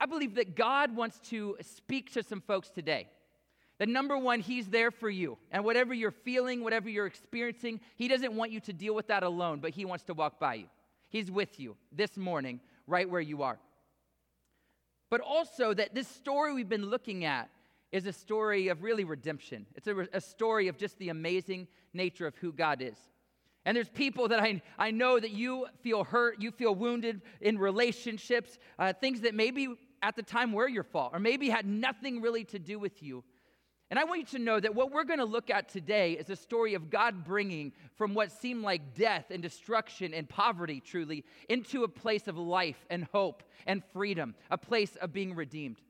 I believe that God wants to speak to some folks today. That number one, He's there for you. And whatever you're feeling, whatever you're experiencing, He doesn't want you to deal with that alone, but He wants to walk by you. He's with you this morning, right where you are. But also, that this story we've been looking at is a story of really redemption. It's a, a story of just the amazing nature of who God is. And there's people that I, I know that you feel hurt, you feel wounded in relationships, uh, things that maybe at the time were your fault, or maybe had nothing really to do with you. And I want you to know that what we're going to look at today is a story of God bringing from what seemed like death and destruction and poverty, truly, into a place of life and hope and freedom, a place of being redeemed.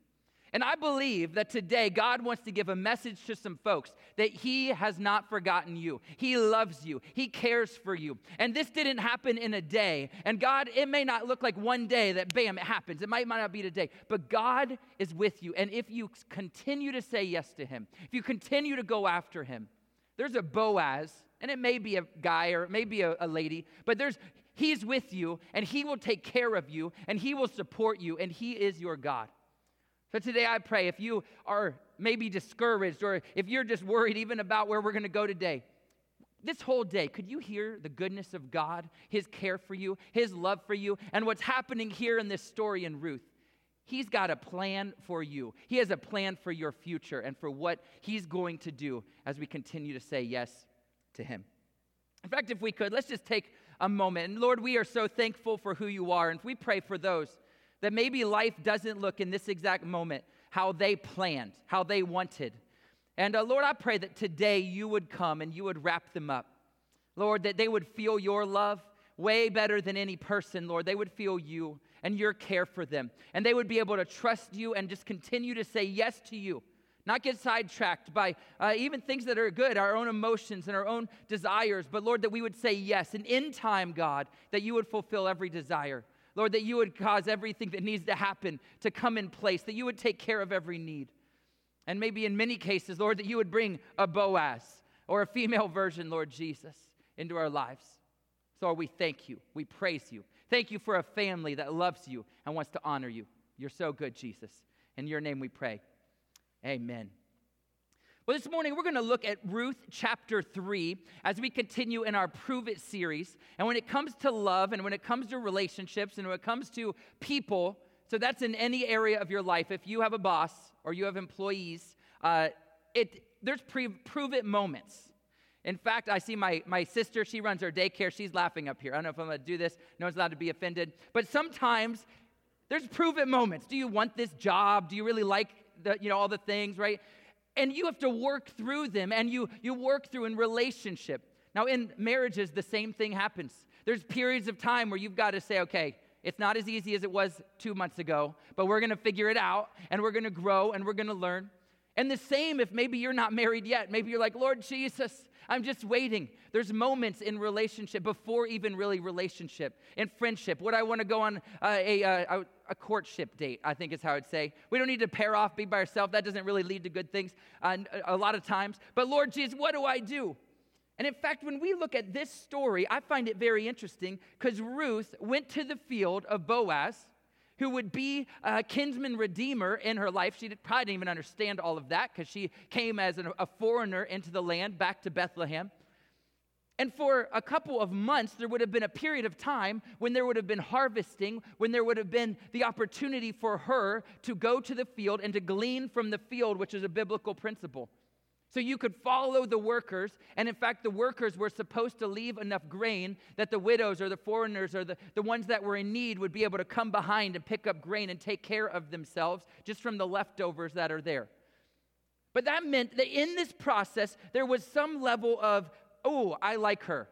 And I believe that today God wants to give a message to some folks that He has not forgotten you. He loves you. He cares for you. And this didn't happen in a day. And God, it may not look like one day that bam, it happens. It might, might not be today. But God is with you. And if you continue to say yes to Him, if you continue to go after Him, there's a Boaz, and it may be a guy or it may be a, a lady, but there's He's with you and He will take care of you and He will support you and He is your God. So today I pray if you are maybe discouraged or if you're just worried even about where we're going to go today, this whole day, could you hear the goodness of God, His care for you, His love for you, and what's happening here in this story in Ruth? He's got a plan for you. He has a plan for your future and for what He's going to do as we continue to say yes to Him. In fact, if we could, let's just take a moment. And Lord, we are so thankful for who you are. And we pray for those that maybe life doesn't look in this exact moment how they planned, how they wanted. And uh, Lord, I pray that today you would come and you would wrap them up. Lord, that they would feel your love way better than any person, Lord. They would feel you and your care for them. And they would be able to trust you and just continue to say yes to you, not get sidetracked by uh, even things that are good, our own emotions and our own desires. But Lord, that we would say yes. And in time, God, that you would fulfill every desire. Lord, that you would cause everything that needs to happen to come in place, that you would take care of every need. And maybe in many cases, Lord, that you would bring a Boaz or a female version, Lord Jesus, into our lives. So we thank you. We praise you. Thank you for a family that loves you and wants to honor you. You're so good, Jesus. In your name we pray. Amen. Well, this morning we're going to look at Ruth chapter 3 as we continue in our Prove It series. And when it comes to love and when it comes to relationships and when it comes to people, so that's in any area of your life. If you have a boss or you have employees, uh, it, there's pre- prove it moments. In fact, I see my, my sister, she runs her daycare. She's laughing up here. I don't know if I'm going to do this. No one's allowed to be offended. But sometimes there's prove it moments. Do you want this job? Do you really like the, you know, all the things, right? And you have to work through them and you, you work through in relationship. Now, in marriages, the same thing happens. There's periods of time where you've got to say, okay, it's not as easy as it was two months ago, but we're going to figure it out and we're going to grow and we're going to learn. And the same if maybe you're not married yet. Maybe you're like, Lord Jesus, I'm just waiting. There's moments in relationship before even really relationship, in friendship. Would I want to go on uh, a, a, a, courtship date? I think is how I'd say. We don't need to pair off, be by ourselves. That doesn't really lead to good things uh, a lot of times. But Lord Jesus, what do I do? And in fact, when we look at this story, I find it very interesting because Ruth went to the field of Boaz who would be a kinsman redeemer in her life. She probably didn't even understand all of that because she came as a foreigner into the land back to Bethlehem. And for a couple of months, there would have been a period of time when there would have been harvesting, when there would have been the opportunity for her to go to the field and to glean from the field, which is a biblical principle. So you could follow the workers, and in fact, the workers were supposed to leave enough grain that the widows or the foreigners or the, the ones that were in need would be able to come behind and pick up grain and take care of themselves just from the leftovers that are there. But that meant that in this process, there was some level of, oh, I like her.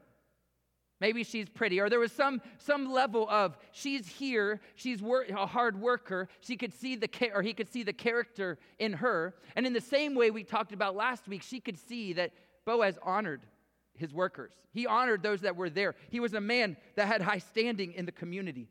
Maybe she's pretty, or there was some, some level of she's here, she's wor- a hard worker. She could see the or he could see the character in her, and in the same way we talked about last week, she could see that Boaz honored his workers. He honored those that were there. He was a man that had high standing in the community.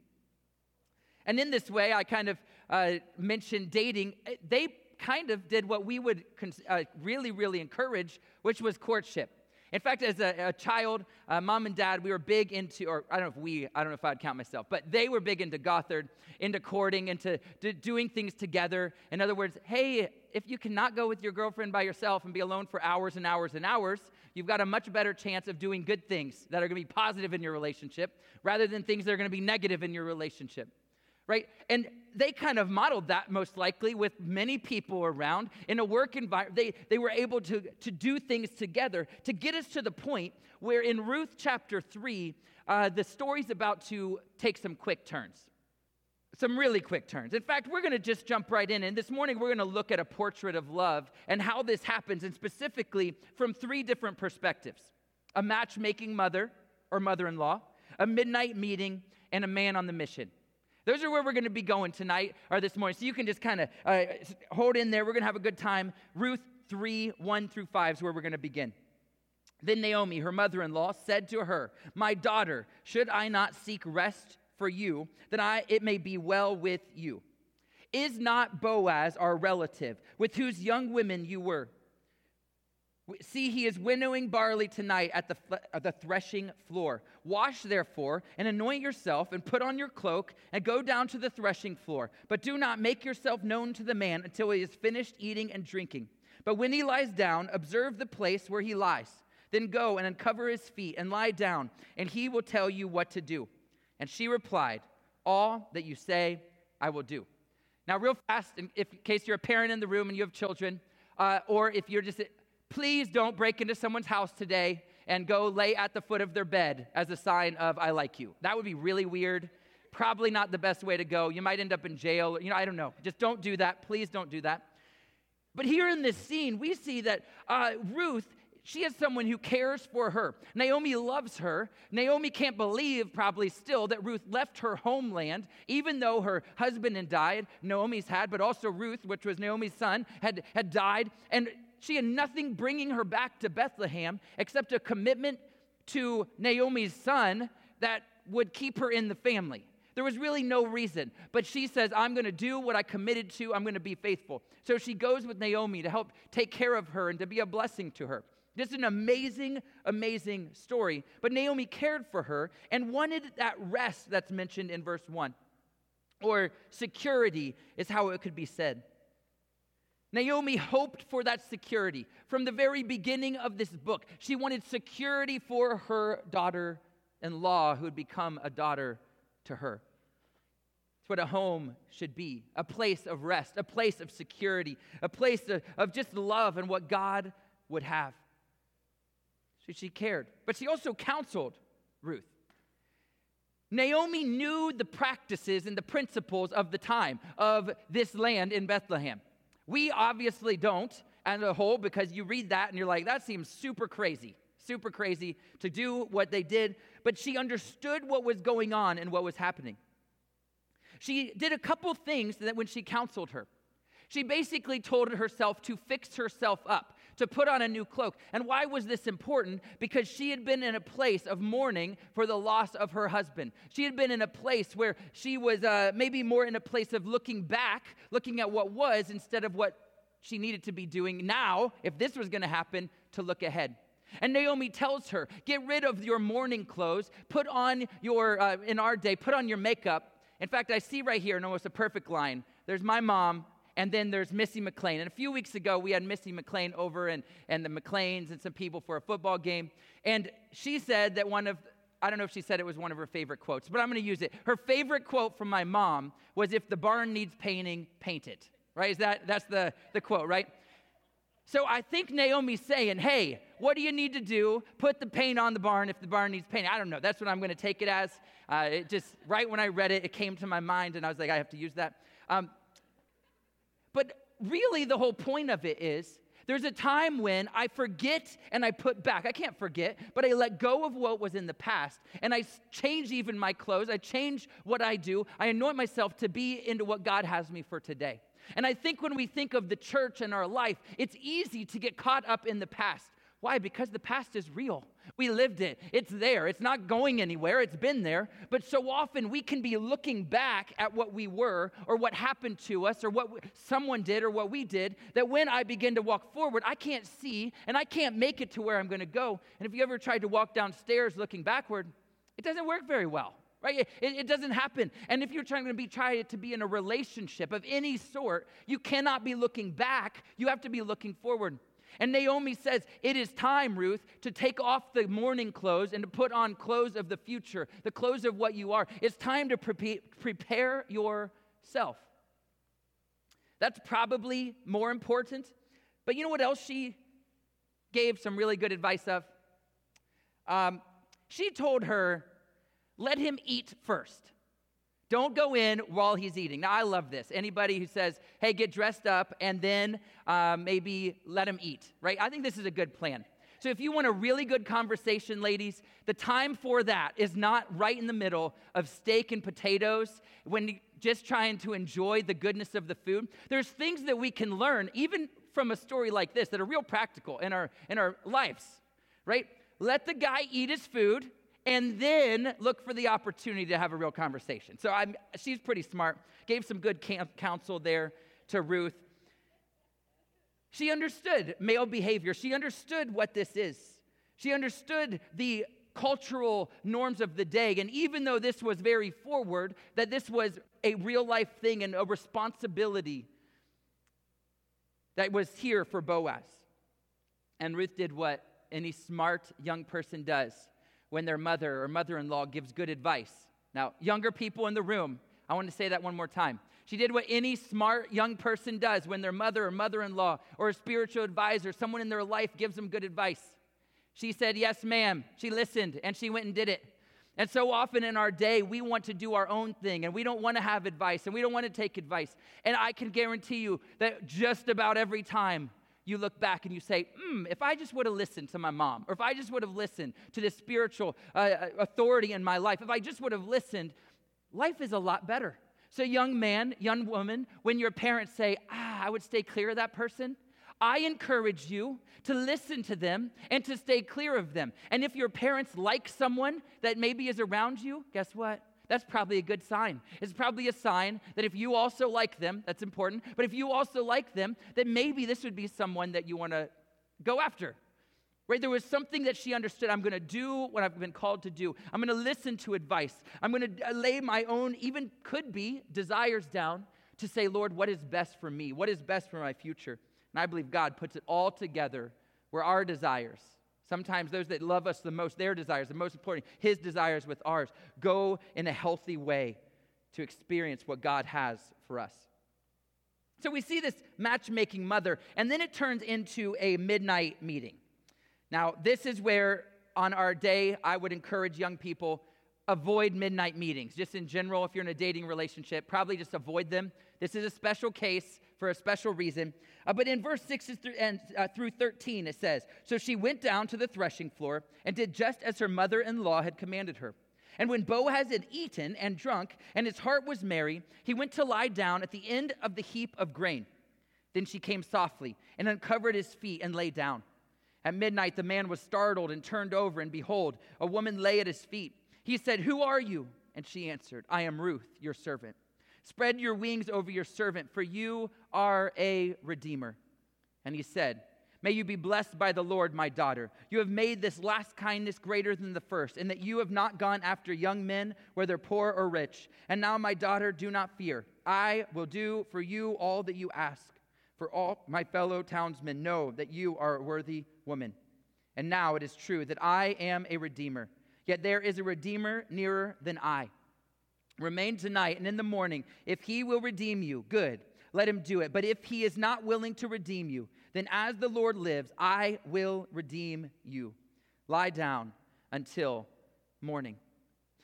And in this way, I kind of uh, mentioned dating. They kind of did what we would uh, really, really encourage, which was courtship. In fact, as a, a child, uh, mom and dad, we were big into, or I don't know if we, I don't know if I'd count myself, but they were big into Gothard, into courting, into doing things together. In other words, hey, if you cannot go with your girlfriend by yourself and be alone for hours and hours and hours, you've got a much better chance of doing good things that are going to be positive in your relationship rather than things that are going to be negative in your relationship right? And they kind of modeled that most likely with many people around in a work environment. They, they were able to, to do things together to get us to the point where in Ruth chapter 3, uh, the story's about to take some quick turns. Some really quick turns. In fact, we're going to just jump right in. And this morning, we're going to look at a portrait of love and how this happens, and specifically from three different perspectives a matchmaking mother or mother in law, a midnight meeting, and a man on the mission. Those are where we're going to be going tonight or this morning. So you can just kind of uh, hold in there. We're going to have a good time. Ruth 3 1 through 5 is where we're going to begin. Then Naomi, her mother in law, said to her, My daughter, should I not seek rest for you, that I, it may be well with you? Is not Boaz our relative, with whose young women you were? See, he is winnowing barley tonight at the, at the threshing floor. Wash, therefore, and anoint yourself, and put on your cloak, and go down to the threshing floor. But do not make yourself known to the man until he is finished eating and drinking. But when he lies down, observe the place where he lies. Then go and uncover his feet and lie down, and he will tell you what to do. And she replied, All that you say, I will do. Now, real fast, in, if, in case you're a parent in the room and you have children, uh, or if you're just please don't break into someone's house today and go lay at the foot of their bed as a sign of I like you. That would be really weird. Probably not the best way to go. You might end up in jail. You know, I don't know. Just don't do that. Please don't do that. But here in this scene, we see that uh, Ruth, she is someone who cares for her. Naomi loves her. Naomi can't believe, probably still, that Ruth left her homeland, even though her husband had died, Naomi's had, but also Ruth, which was Naomi's son, had, had died. And she had nothing bringing her back to Bethlehem except a commitment to Naomi's son that would keep her in the family. There was really no reason. But she says, I'm going to do what I committed to. I'm going to be faithful. So she goes with Naomi to help take care of her and to be a blessing to her. This is an amazing, amazing story. But Naomi cared for her and wanted that rest that's mentioned in verse 1. Or security is how it could be said. Naomi hoped for that security from the very beginning of this book. She wanted security for her daughter in law, who had become a daughter to her. It's what a home should be a place of rest, a place of security, a place of, of just love and what God would have. So she cared, but she also counseled Ruth. Naomi knew the practices and the principles of the time of this land in Bethlehem. We obviously don't as a whole because you read that and you're like, that seems super crazy, super crazy to do what they did. But she understood what was going on and what was happening. She did a couple things that when she counseled her, she basically told herself to fix herself up to put on a new cloak. And why was this important? Because she had been in a place of mourning for the loss of her husband. She had been in a place where she was uh, maybe more in a place of looking back, looking at what was instead of what she needed to be doing now, if this was going to happen, to look ahead. And Naomi tells her, Get rid of your mourning clothes, put on your, uh, in our day, put on your makeup. In fact, I see right here in almost a perfect line. There's my mom and then there's Missy McLean. And a few weeks ago, we had Missy McLean over and, and the McLeans and some people for a football game. And she said that one of, I don't know if she said it was one of her favorite quotes, but I'm going to use it. Her favorite quote from my mom was, If the barn needs painting, paint it. Right? Is that, that's the, the quote, right? So I think Naomi's saying, hey, what do you need to do? Put the paint on the barn if the barn needs paint. I don't know. That's what I'm going to take it as. Uh, it just, right when I read it, it came to my mind, and I was like, I have to use that. Um, but really, the whole point of it is there's a time when I forget and I put back. I can't forget, but I let go of what was in the past and I change even my clothes. I change what I do. I anoint myself to be into what God has me for today. And I think when we think of the church and our life, it's easy to get caught up in the past. Why? Because the past is real. We lived it. It's there. It's not going anywhere. It's been there. But so often we can be looking back at what we were or what happened to us or what someone did or what we did that when I begin to walk forward, I can't see and I can't make it to where I'm going to go. And if you ever tried to walk downstairs looking backward, it doesn't work very well right it, it, doesn't happen and if you're trying to be trying to be in a relationship of any sort you cannot be looking back you have to be looking forward and Naomi says, It is time, Ruth, to take off the mourning clothes and to put on clothes of the future, the clothes of what you are. It's time to pre- prepare yourself. That's probably more important. But you know what else she gave some really good advice of? Um, she told her, Let him eat first. Don't go in while he's eating. Now, I love this. Anybody who says, hey, get dressed up and then uh, maybe let him eat, right? I think this is a good plan. So, if you want a really good conversation, ladies, the time for that is not right in the middle of steak and potatoes when just trying to enjoy the goodness of the food. There's things that we can learn, even from a story like this, that are real practical in our, in our lives, right? Let the guy eat his food and then look for the opportunity to have a real conversation. So I'm, she's pretty smart, gave some good counsel there to Ruth. She understood male behavior, she understood what this is, she understood the cultural norms of the day. And even though this was very forward, that this was a real life thing and a responsibility that was here for Boaz. And Ruth did what any smart young person does when their mother or mother in law gives good advice. Now, younger people in the room, I want to say that one more time. She did what any smart young person does when their mother or mother in law or a spiritual advisor, someone in their life, gives them good advice. She said, Yes, ma'am. She listened and she went and did it. And so often in our day, we want to do our own thing and we don't want to have advice and we don't want to take advice. And I can guarantee you that just about every time you look back and you say, hmm, if I just would have listened to my mom, or if I just would have listened to this spiritual uh, uh, authority in my life, if I just would have listened, life is a lot better. So, young man, young woman, when your parents say, ah, I would stay clear of that person, I encourage you to listen to them and to stay clear of them. And if your parents like someone that maybe is around you, guess what? That's probably a good sign. It's probably a sign that if you also like them, that's important, but if you also like them, that maybe this would be someone that you want to go after. Right? There was something that she understood. I'm going to do what I've been called to do. I'm going to listen to advice. I'm going to uh, lay my own, even could be, desires down to say, Lord, what is best for me? What is best for my future? And I believe God puts it all together where our desires, Sometimes those that love us the most, their desires, the most important, his desires with ours, go in a healthy way to experience what God has for us. So we see this matchmaking mother, and then it turns into a midnight meeting. Now, this is where on our day I would encourage young people avoid midnight meetings. Just in general, if you're in a dating relationship, probably just avoid them. This is a special case for a special reason. Uh, but in verse 6 and, uh, through 13, it says So she went down to the threshing floor and did just as her mother in law had commanded her. And when Boaz had eaten and drunk, and his heart was merry, he went to lie down at the end of the heap of grain. Then she came softly and uncovered his feet and lay down. At midnight, the man was startled and turned over, and behold, a woman lay at his feet. He said, Who are you? And she answered, I am Ruth, your servant. Spread your wings over your servant, for you are a redeemer. And he said, May you be blessed by the Lord, my daughter. You have made this last kindness greater than the first, in that you have not gone after young men, whether poor or rich. And now, my daughter, do not fear. I will do for you all that you ask. For all my fellow townsmen know that you are a worthy woman. And now it is true that I am a redeemer. Yet there is a redeemer nearer than I. Remain tonight, and in the morning, if he will redeem you, good, let him do it. But if he is not willing to redeem you, then as the Lord lives, I will redeem you. Lie down until morning.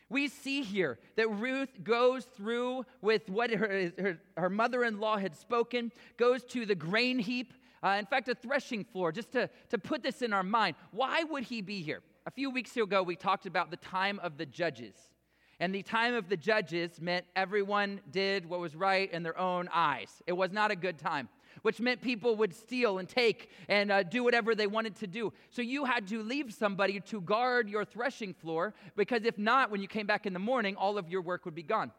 We see here that Ruth goes through with what her, her, her mother in law had spoken, goes to the grain heap, uh, in fact, a threshing floor, just to, to put this in our mind. Why would he be here? A few weeks ago, we talked about the time of the judges. And the time of the judges meant everyone did what was right in their own eyes. It was not a good time. which meant people would steal and take and uh, do whatever they wanted to do. So you had to leave somebody to guard your threshing floor because if not, when you came back in the morning, all of your work would be gone.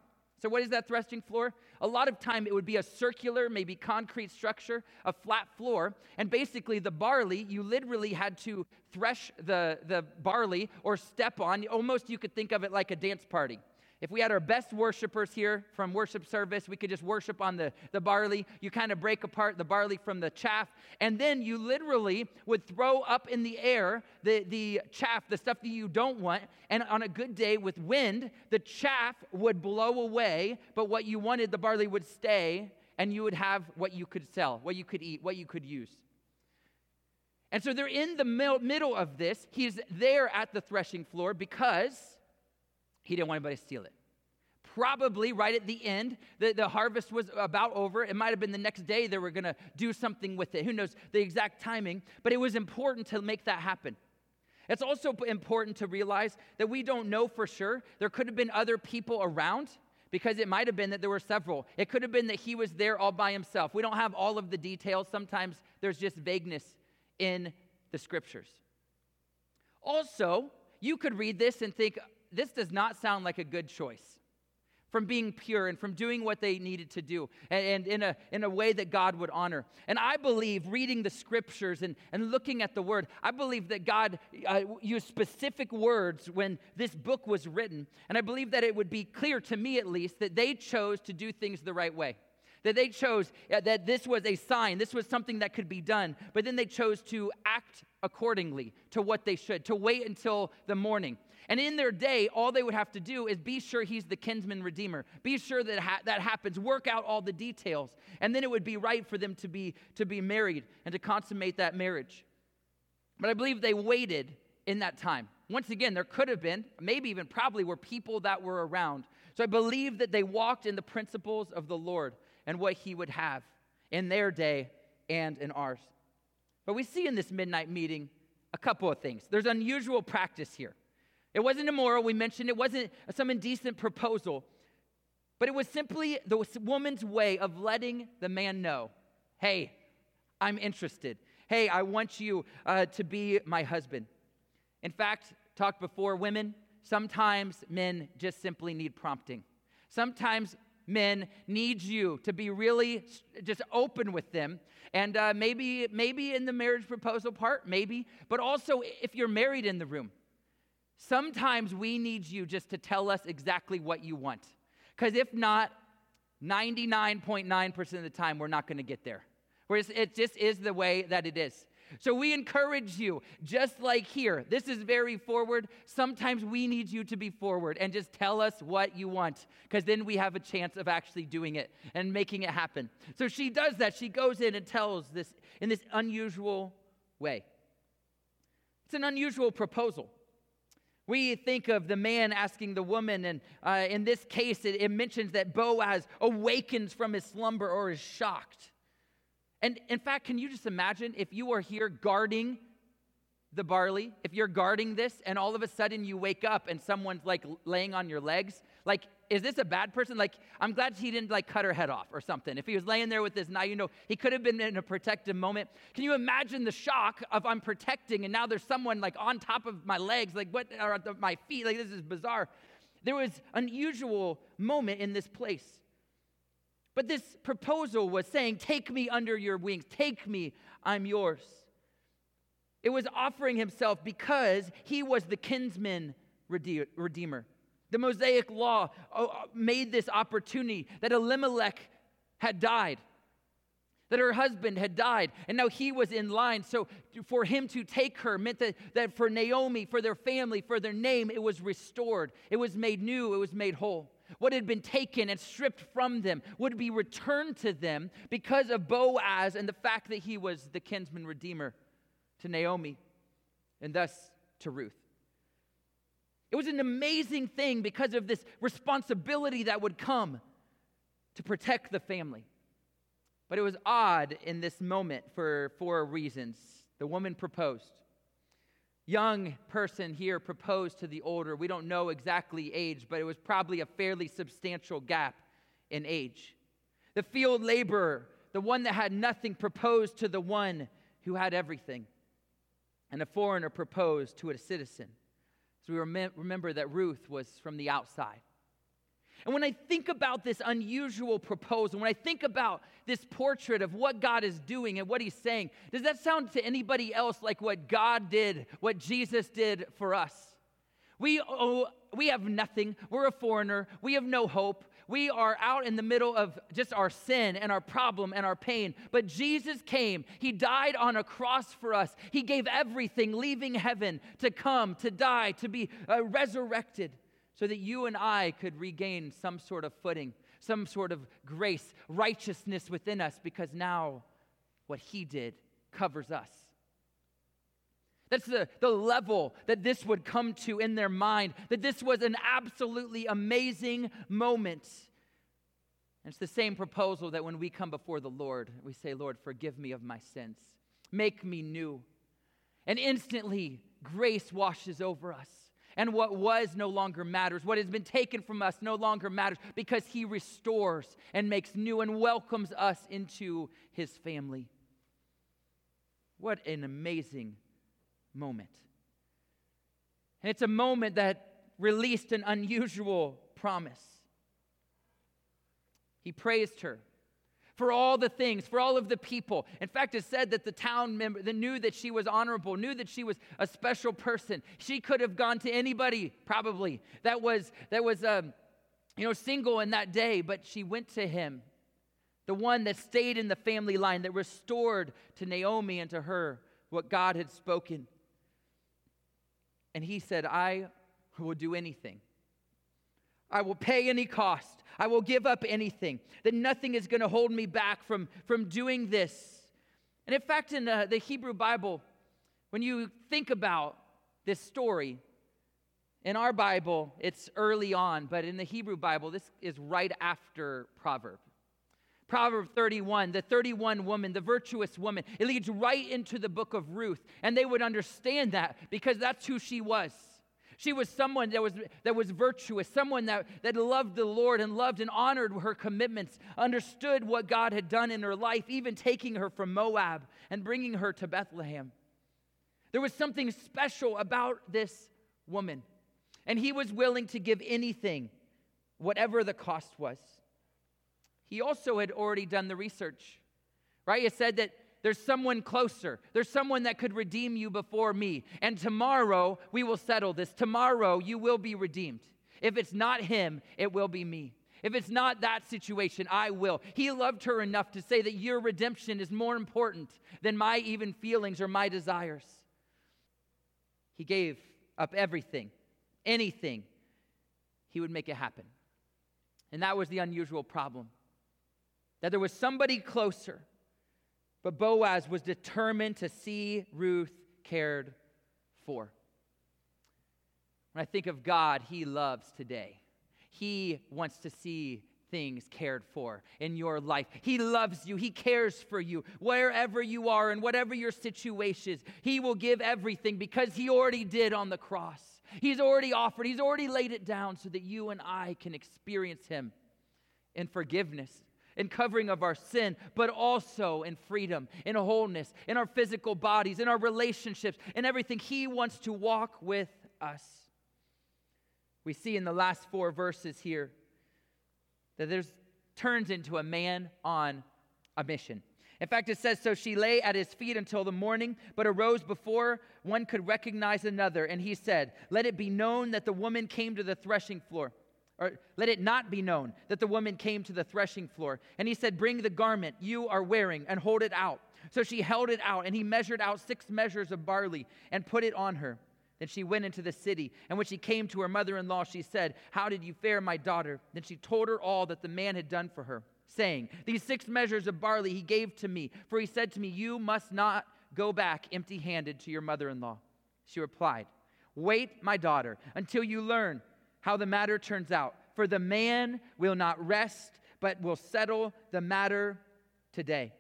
So, what is that threshing floor? A lot of time it would be a circular, maybe concrete structure, a flat floor. And basically, the barley, you literally had to thresh the, the barley or step on. Almost you could think of it like a dance party. If we had our best worshipers here from worship service, we could just worship on the, the barley. You kind of break apart the barley from the chaff, and then you literally would throw up in the air the, the chaff, the stuff that you don't want. And on a good day with wind, the chaff would blow away, but what you wanted, the barley would stay, and you would have what you could sell, what you could eat, what you could use. And so they're in the middle of this. He's there at the threshing floor because he didn't want anybody to steal it. Probably right at the end, the, the harvest was about over. It might have been the next day they were going to do something with it. Who knows the exact timing? But it was important to make that happen. It's also important to realize that we don't know for sure. There could have been other people around because it might have been that there were several. It could have been that he was there all by himself. We don't have all of the details. Sometimes there's just vagueness in the scriptures. Also, you could read this and think, this does not sound like a good choice from being pure and from doing what they needed to do and, and, in, a, in a way that God would honor. And I believe, reading the scriptures and, and looking at the word, I believe that God uh, used specific words when this book was written. And I believe that it would be clear to me, at least, that they chose to do things the right way. That they chose uh, that this was a sign, this was something that could be done, but then they chose to act accordingly to what they should, to wait until the morning. And in their day, all they would have to do is be sure he's the kinsman redeemer. Be sure that ha- that happens. Work out all the details. And then it would be right for them to be, to be married and to consummate that marriage. But I believe they waited in that time. Once again, there could have been, maybe even probably were people that were around. So I believe that they walked in the principles of the Lord and what he would have in their day and in ours. But we see in this midnight meeting a couple of things. There's unusual practice here. It wasn't immoral, we mentioned it wasn't some indecent proposal, but it was simply the woman's way of letting the man know hey, I'm interested. Hey, I want you uh, to be my husband. In fact, talked before, women, sometimes men just simply need prompting. Sometimes men need you to be really just open with them and uh, maybe maybe in the marriage proposal part maybe but also if you're married in the room Sometimes we need you just to tell us exactly what you want. Because if not, 99.9% of the time, we're not going to get there. Whereas it just is the way that it is. So we encourage you, just like here, this is very forward. Sometimes we need you to be forward and just tell us what you want, because then we have a chance of actually doing it and making it happen. So she does that. She goes in and tells this in this unusual way. It's an unusual proposal. We think of the man asking the woman, and uh, in this case, it, it mentions that Boaz awakens from his slumber or is shocked. And in fact, can you just imagine if you are here guarding the barley, if you're guarding this, and all of a sudden you wake up and someone's like laying on your legs? Like, is this a bad person? Like, I'm glad he didn't like cut her head off or something. If he was laying there with this knife, you know, he could have been in a protective moment. Can you imagine the shock of I'm protecting and now there's someone like on top of my legs, like what are my feet? Like, this is bizarre. There was unusual moment in this place. But this proposal was saying, Take me under your wings, take me, I'm yours. It was offering himself because he was the kinsman redeemer. The Mosaic law uh, uh, made this opportunity that Elimelech had died, that her husband had died, and now he was in line. So for him to take her meant that, that for Naomi, for their family, for their name, it was restored. It was made new, it was made whole. What had been taken and stripped from them would be returned to them because of Boaz and the fact that he was the kinsman redeemer to Naomi and thus to Ruth. It was an amazing thing because of this responsibility that would come to protect the family. But it was odd in this moment for four reasons. The woman proposed. Young person here proposed to the older. We don't know exactly age, but it was probably a fairly substantial gap in age. The field laborer the one that had nothing proposed to the one who had everything. And a foreigner proposed to a citizen. So we rem- remember that Ruth was from the outside. And when I think about this unusual proposal, when I think about this portrait of what God is doing and what He's saying, does that sound to anybody else like what God did, what Jesus did for us? We, owe, we have nothing. We're a foreigner. We have no hope. We are out in the middle of just our sin and our problem and our pain. But Jesus came. He died on a cross for us. He gave everything, leaving heaven to come, to die, to be uh, resurrected so that you and I could regain some sort of footing, some sort of grace, righteousness within us, because now what He did covers us. That's the, the level that this would come to in their mind, that this was an absolutely amazing moment. And it's the same proposal that when we come before the Lord, we say, Lord, forgive me of my sins, make me new. And instantly, grace washes over us and what was no longer matters. What has been taken from us no longer matters because He restores and makes new and welcomes us into His family. What an amazing moment. And it's a moment that released an unusual promise. He praised her for all the things, for all of the people. In fact, it said that the town member that knew that she was honorable, knew that she was a special person. She could have gone to anybody, probably, that was, that was um, you know, single in that day, but she went to him, the one that stayed in the family line, that restored to Naomi and to her what God had spoken. And he said, I will do anything. I will pay any cost. I will give up anything. That nothing is going to hold me back from, from doing this. And in fact, in uh, the Hebrew Bible, when you think about this story, in our Bible, it's early on, but in the Hebrew Bible, this is right after Proverb. Proverb 31, the 31 woman, the virtuous woman, it leads right into the book of Ruth. And they would understand that because that's who she was. She was someone that was, that was virtuous, someone that, that loved the Lord and loved and honored her commitments, understood what God had done in her life, even taking her from Moab and bringing her to Bethlehem. There was something special about this woman, and he was willing to give anything, whatever the cost was. He also had already done the research, right? It said that there's someone closer. There's someone that could redeem you before me. And tomorrow we will settle this. Tomorrow you will be redeemed. If it's not him, it will be me. If it's not that situation, I will. He loved her enough to say that your redemption is more important than my even feelings or my desires. He gave up everything, anything. He would make it happen. And that was the unusual problem that there was somebody closer but Boaz was determined to see Ruth cared for. When I think of God, He loves today. He wants to see things cared for in your life. He loves you. He cares for you. Wherever you are and whatever your situation is, He will give everything because He already did on the cross. He's already offered, He's already laid it down so that you and I can experience Him in forgiveness in covering of our sin, but also in freedom, in wholeness, in our physical bodies, in our relationships, in everything. He wants to walk with us. We see in the last four verses here that there's turns into a man on a mission. In fact, it says, So she lay at his feet until the morning, but arose before one could recognize another. And he said, Let it be known that the woman came to the threshing floor or let it not be known that the woman came to the threshing floor. And he said, Bring the garment you are wearing and hold it out. So she held it out, and he measured out six measures of barley and put it on her. Then she went into the city. And when she came to her mother in law, she said, How did you fare, my daughter? Then she told her all that the man had done for her, saying, These six measures of barley he gave to me, for he said to me, You must not go back empty handed to your mother in law. She replied, Wait, my daughter, until you learn how the matter turns out. For the man will not rest, but will settle the matter today.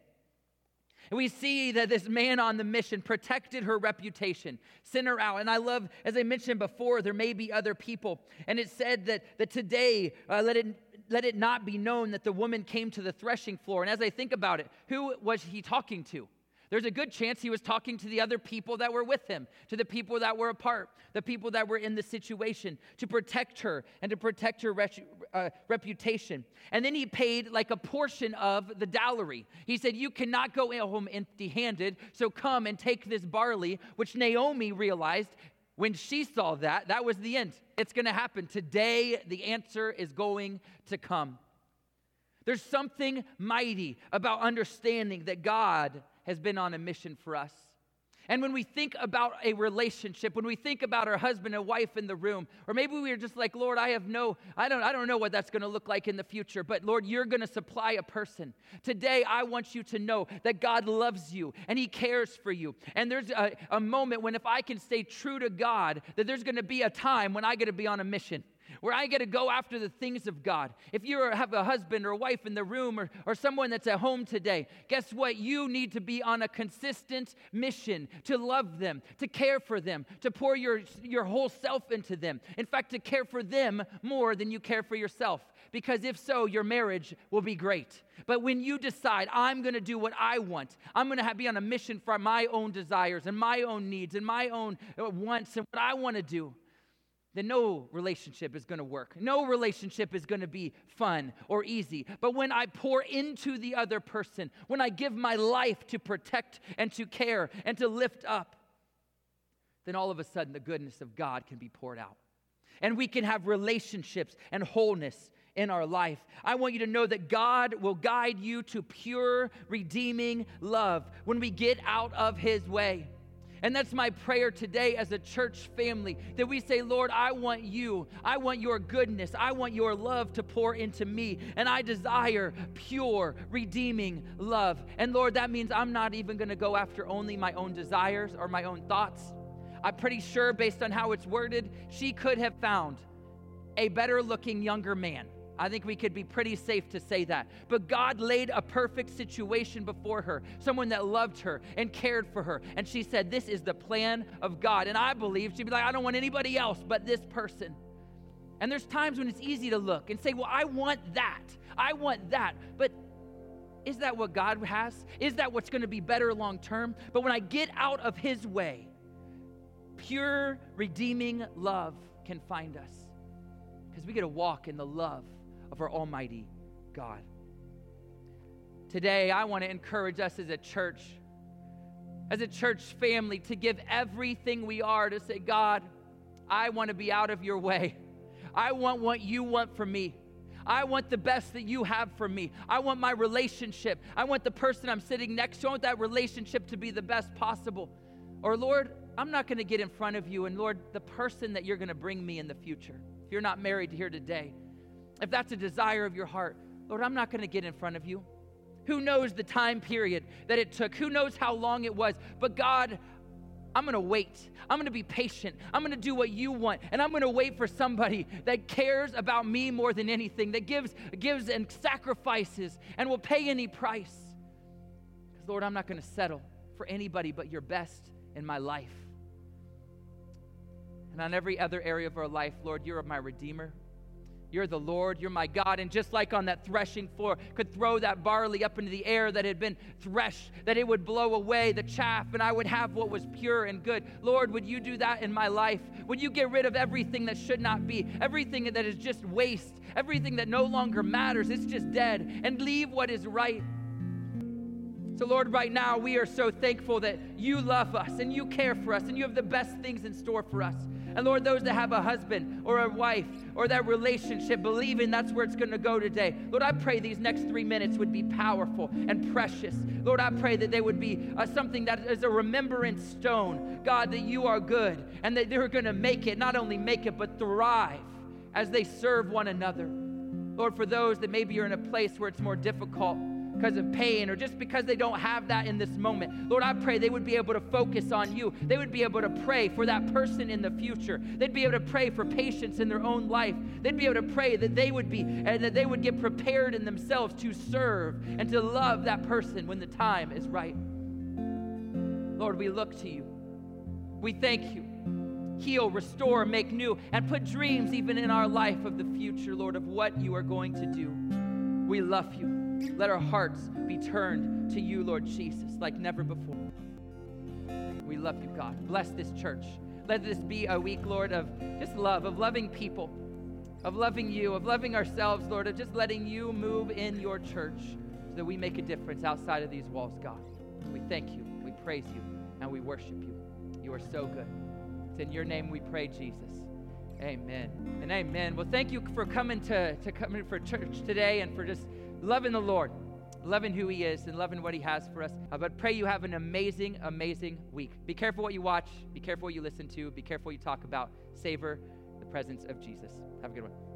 And we see that this man on the mission protected her reputation, sent her out. And I love, as I mentioned before, there may be other people. And it said that, that today, uh, let it let it not be known that the woman came to the threshing floor. And as I think about it, who was he talking to? There's a good chance he was talking to the other people that were with him, to the people that were apart, the people that were in the situation, to protect her and to protect her uh, reputation. And then he paid like a portion of the dowry. He said, You cannot go home empty handed, so come and take this barley, which Naomi realized when she saw that, that was the end. It's going to happen. Today, the answer is going to come. There's something mighty about understanding that God has been on a mission for us. And when we think about a relationship, when we think about our husband and wife in the room, or maybe we are just like, Lord, I have no, I don't, I don't know what that's going to look like in the future, but Lord, you're going to supply a person. Today, I want you to know that God loves you and He cares for you. And there's a, a moment when if I can stay true to God, that there's going to be a time when I get to be on a mission where I get to go after the things of God. If you have a husband or wife in the room or, or someone that's at home today, guess what? You need to be on a consistent mission to love them, to care for them, to pour your, your whole self into them. In fact, to care for them more than you care for yourself. Because if so, your marriage will be great. But when you decide, I'm going to do what I want, I'm going to be on a mission for my own desires and my own needs and my own uh, wants and what I want to do, then no relationship is going to work. No relationship is going to be fun or easy. But when I pour into the other person, when I give my life to protect and to care and to lift up, then all of a sudden the goodness of God can be poured out. And we can have relationships and wholeness in our life. I want you to know that God will guide you to pure, redeeming love when we get out of His way. And that's my prayer today as a church family that we say, Lord, I want you. I want your goodness. I want your love to pour into me. And I desire pure, redeeming love. And Lord, that means I'm not even going to go after only my own desires or my own thoughts. I'm pretty sure, based on how it's worded, she could have found a better looking younger man I think we could be pretty safe to say that. But God laid a perfect situation before her, someone that loved her and cared for her. And she said, This is the plan of God. And I believe she'd be like, I don't want anybody else but this person. And there's times when it's easy to look and say, Well, I want that. I want that. But is that what God has? Is that what's going to be better long term? But when I get out of His way, pure, redeeming love can find us because we get to walk in the love of our Almighty God. Today, I want to encourage us as a church, as a church family, to give everything we are to say, God, I want to be out of your way. I want what you want for me. I want the best that you have for me. I want my relationship. I want the person I'm sitting next to. I want that relationship to be the best possible. Or, Lord, I'm not going to get in front of you. And, Lord, the person that you're going to bring me in the future, if you're not married here today, if that's a desire of your heart, Lord, I'm not going to get in front of you. Who knows the time period that it took? Who knows how long it was? But God, I'm to wait. I'm to be patient. I'm to do what you want. And I'm to wait for somebody that cares about me more than anything, that gives, gives and sacrifices and will pay any price. Because, Lord, I'm not to settle for anybody but your best in my life. And on every other area of our life, Lord, you're my Redeemer. You're the Lord, you're my God. And just like on that threshing floor, could throw that barley up into the air that had been threshed, that it would blow away the chaff, and I would have what was pure and good. Lord, would you do that in my life? Would you get rid of everything that should not be, everything that is just waste, everything that no longer matters, it's just dead, and leave what is right? So, Lord, right now we are so thankful that you love us and you care for us and you have the best things in store for us. And Lord, those that have a husband or a wife or that relationship, believing that's where it's going to go today. Lord, I pray these next three minutes would be powerful and precious. Lord, I pray that they would be uh, something that is a remembrance stone, God, that you are good and that they're going to make it, not only make it, but thrive as they serve one another. Lord, for those that maybe you're in a place where it's more difficult, because of pain or just because they don't have that in this moment. Lord, I pray they would be able to focus on you. They would be able to pray for that person in the future. They'd be able to pray for patience in their own life. They'd be able to pray that they would be and that they would get prepared in themselves to serve and to love that person when the time is right. Lord, we look to you. We thank you. heal, restore, make new, and put dreams even in our life of the future, Lord, of what you are going to do. We love you. Let our hearts be turned to you, Lord Jesus, like never before. We love you, God. Bless this church. Let this be a week, Lord, of just love, of loving people, of loving you, of loving ourselves, Lord, of just letting you move in your church so that we make a difference outside of these walls, God. We thank you, we praise you, and we worship you. You are so good. It's in your name we pray, Jesus. Amen and amen. Well, thank you for coming to, to coming for church today and for just loving the Lord, loving who He is, and loving what He has for us. Uh, but pray you have an amazing, amazing week. Be careful what you watch. Be careful what you listen to. Be careful what you talk about. Savor the presence of Jesus. Have a good one.